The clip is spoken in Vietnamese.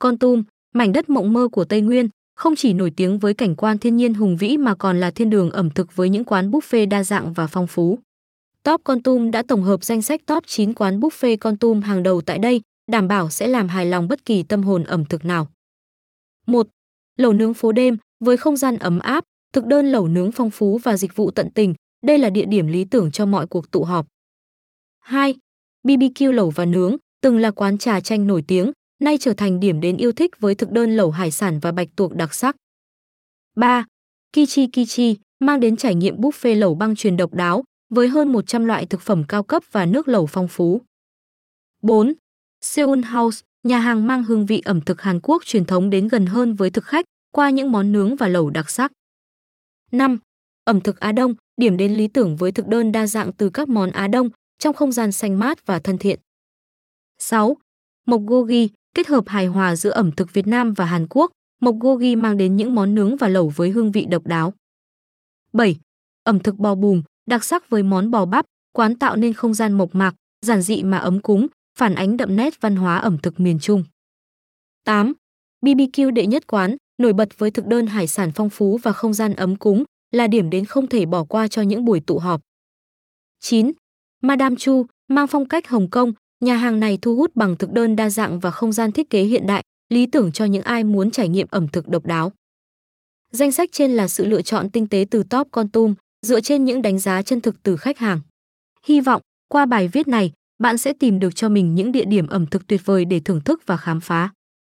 Con Tum, mảnh đất mộng mơ của Tây Nguyên, không chỉ nổi tiếng với cảnh quan thiên nhiên hùng vĩ mà còn là thiên đường ẩm thực với những quán buffet đa dạng và phong phú. Top Con Tum đã tổng hợp danh sách top 9 quán buffet Con Tum hàng đầu tại đây, đảm bảo sẽ làm hài lòng bất kỳ tâm hồn ẩm thực nào. 1. Lẩu nướng phố đêm với không gian ấm áp, thực đơn lẩu nướng phong phú và dịch vụ tận tình, đây là địa điểm lý tưởng cho mọi cuộc tụ họp. 2. BBQ lẩu và nướng, từng là quán trà chanh nổi tiếng, nay trở thành điểm đến yêu thích với thực đơn lẩu hải sản và bạch tuộc đặc sắc. 3. Kichi Kichi mang đến trải nghiệm buffet lẩu băng truyền độc đáo với hơn 100 loại thực phẩm cao cấp và nước lẩu phong phú. 4. Seoul House, nhà hàng mang hương vị ẩm thực Hàn Quốc truyền thống đến gần hơn với thực khách qua những món nướng và lẩu đặc sắc. 5. Ẩm thực Á Đông, điểm đến lý tưởng với thực đơn đa dạng từ các món Á Đông trong không gian xanh mát và thân thiện. 6. Mộc Gogi, kết hợp hài hòa giữa ẩm thực Việt Nam và Hàn Quốc, Mộc Gogi mang đến những món nướng và lẩu với hương vị độc đáo. 7. Ẩm thực bò bùm, đặc sắc với món bò bắp, quán tạo nên không gian mộc mạc, giản dị mà ấm cúng, phản ánh đậm nét văn hóa ẩm thực miền Trung. 8. BBQ đệ nhất quán, nổi bật với thực đơn hải sản phong phú và không gian ấm cúng, là điểm đến không thể bỏ qua cho những buổi tụ họp. 9. Madame Chu, mang phong cách Hồng Kông, nhà hàng này thu hút bằng thực đơn đa dạng và không gian thiết kế hiện đại, lý tưởng cho những ai muốn trải nghiệm ẩm thực độc đáo. Danh sách trên là sự lựa chọn tinh tế từ top con tum, dựa trên những đánh giá chân thực từ khách hàng. Hy vọng, qua bài viết này, bạn sẽ tìm được cho mình những địa điểm ẩm thực tuyệt vời để thưởng thức và khám phá.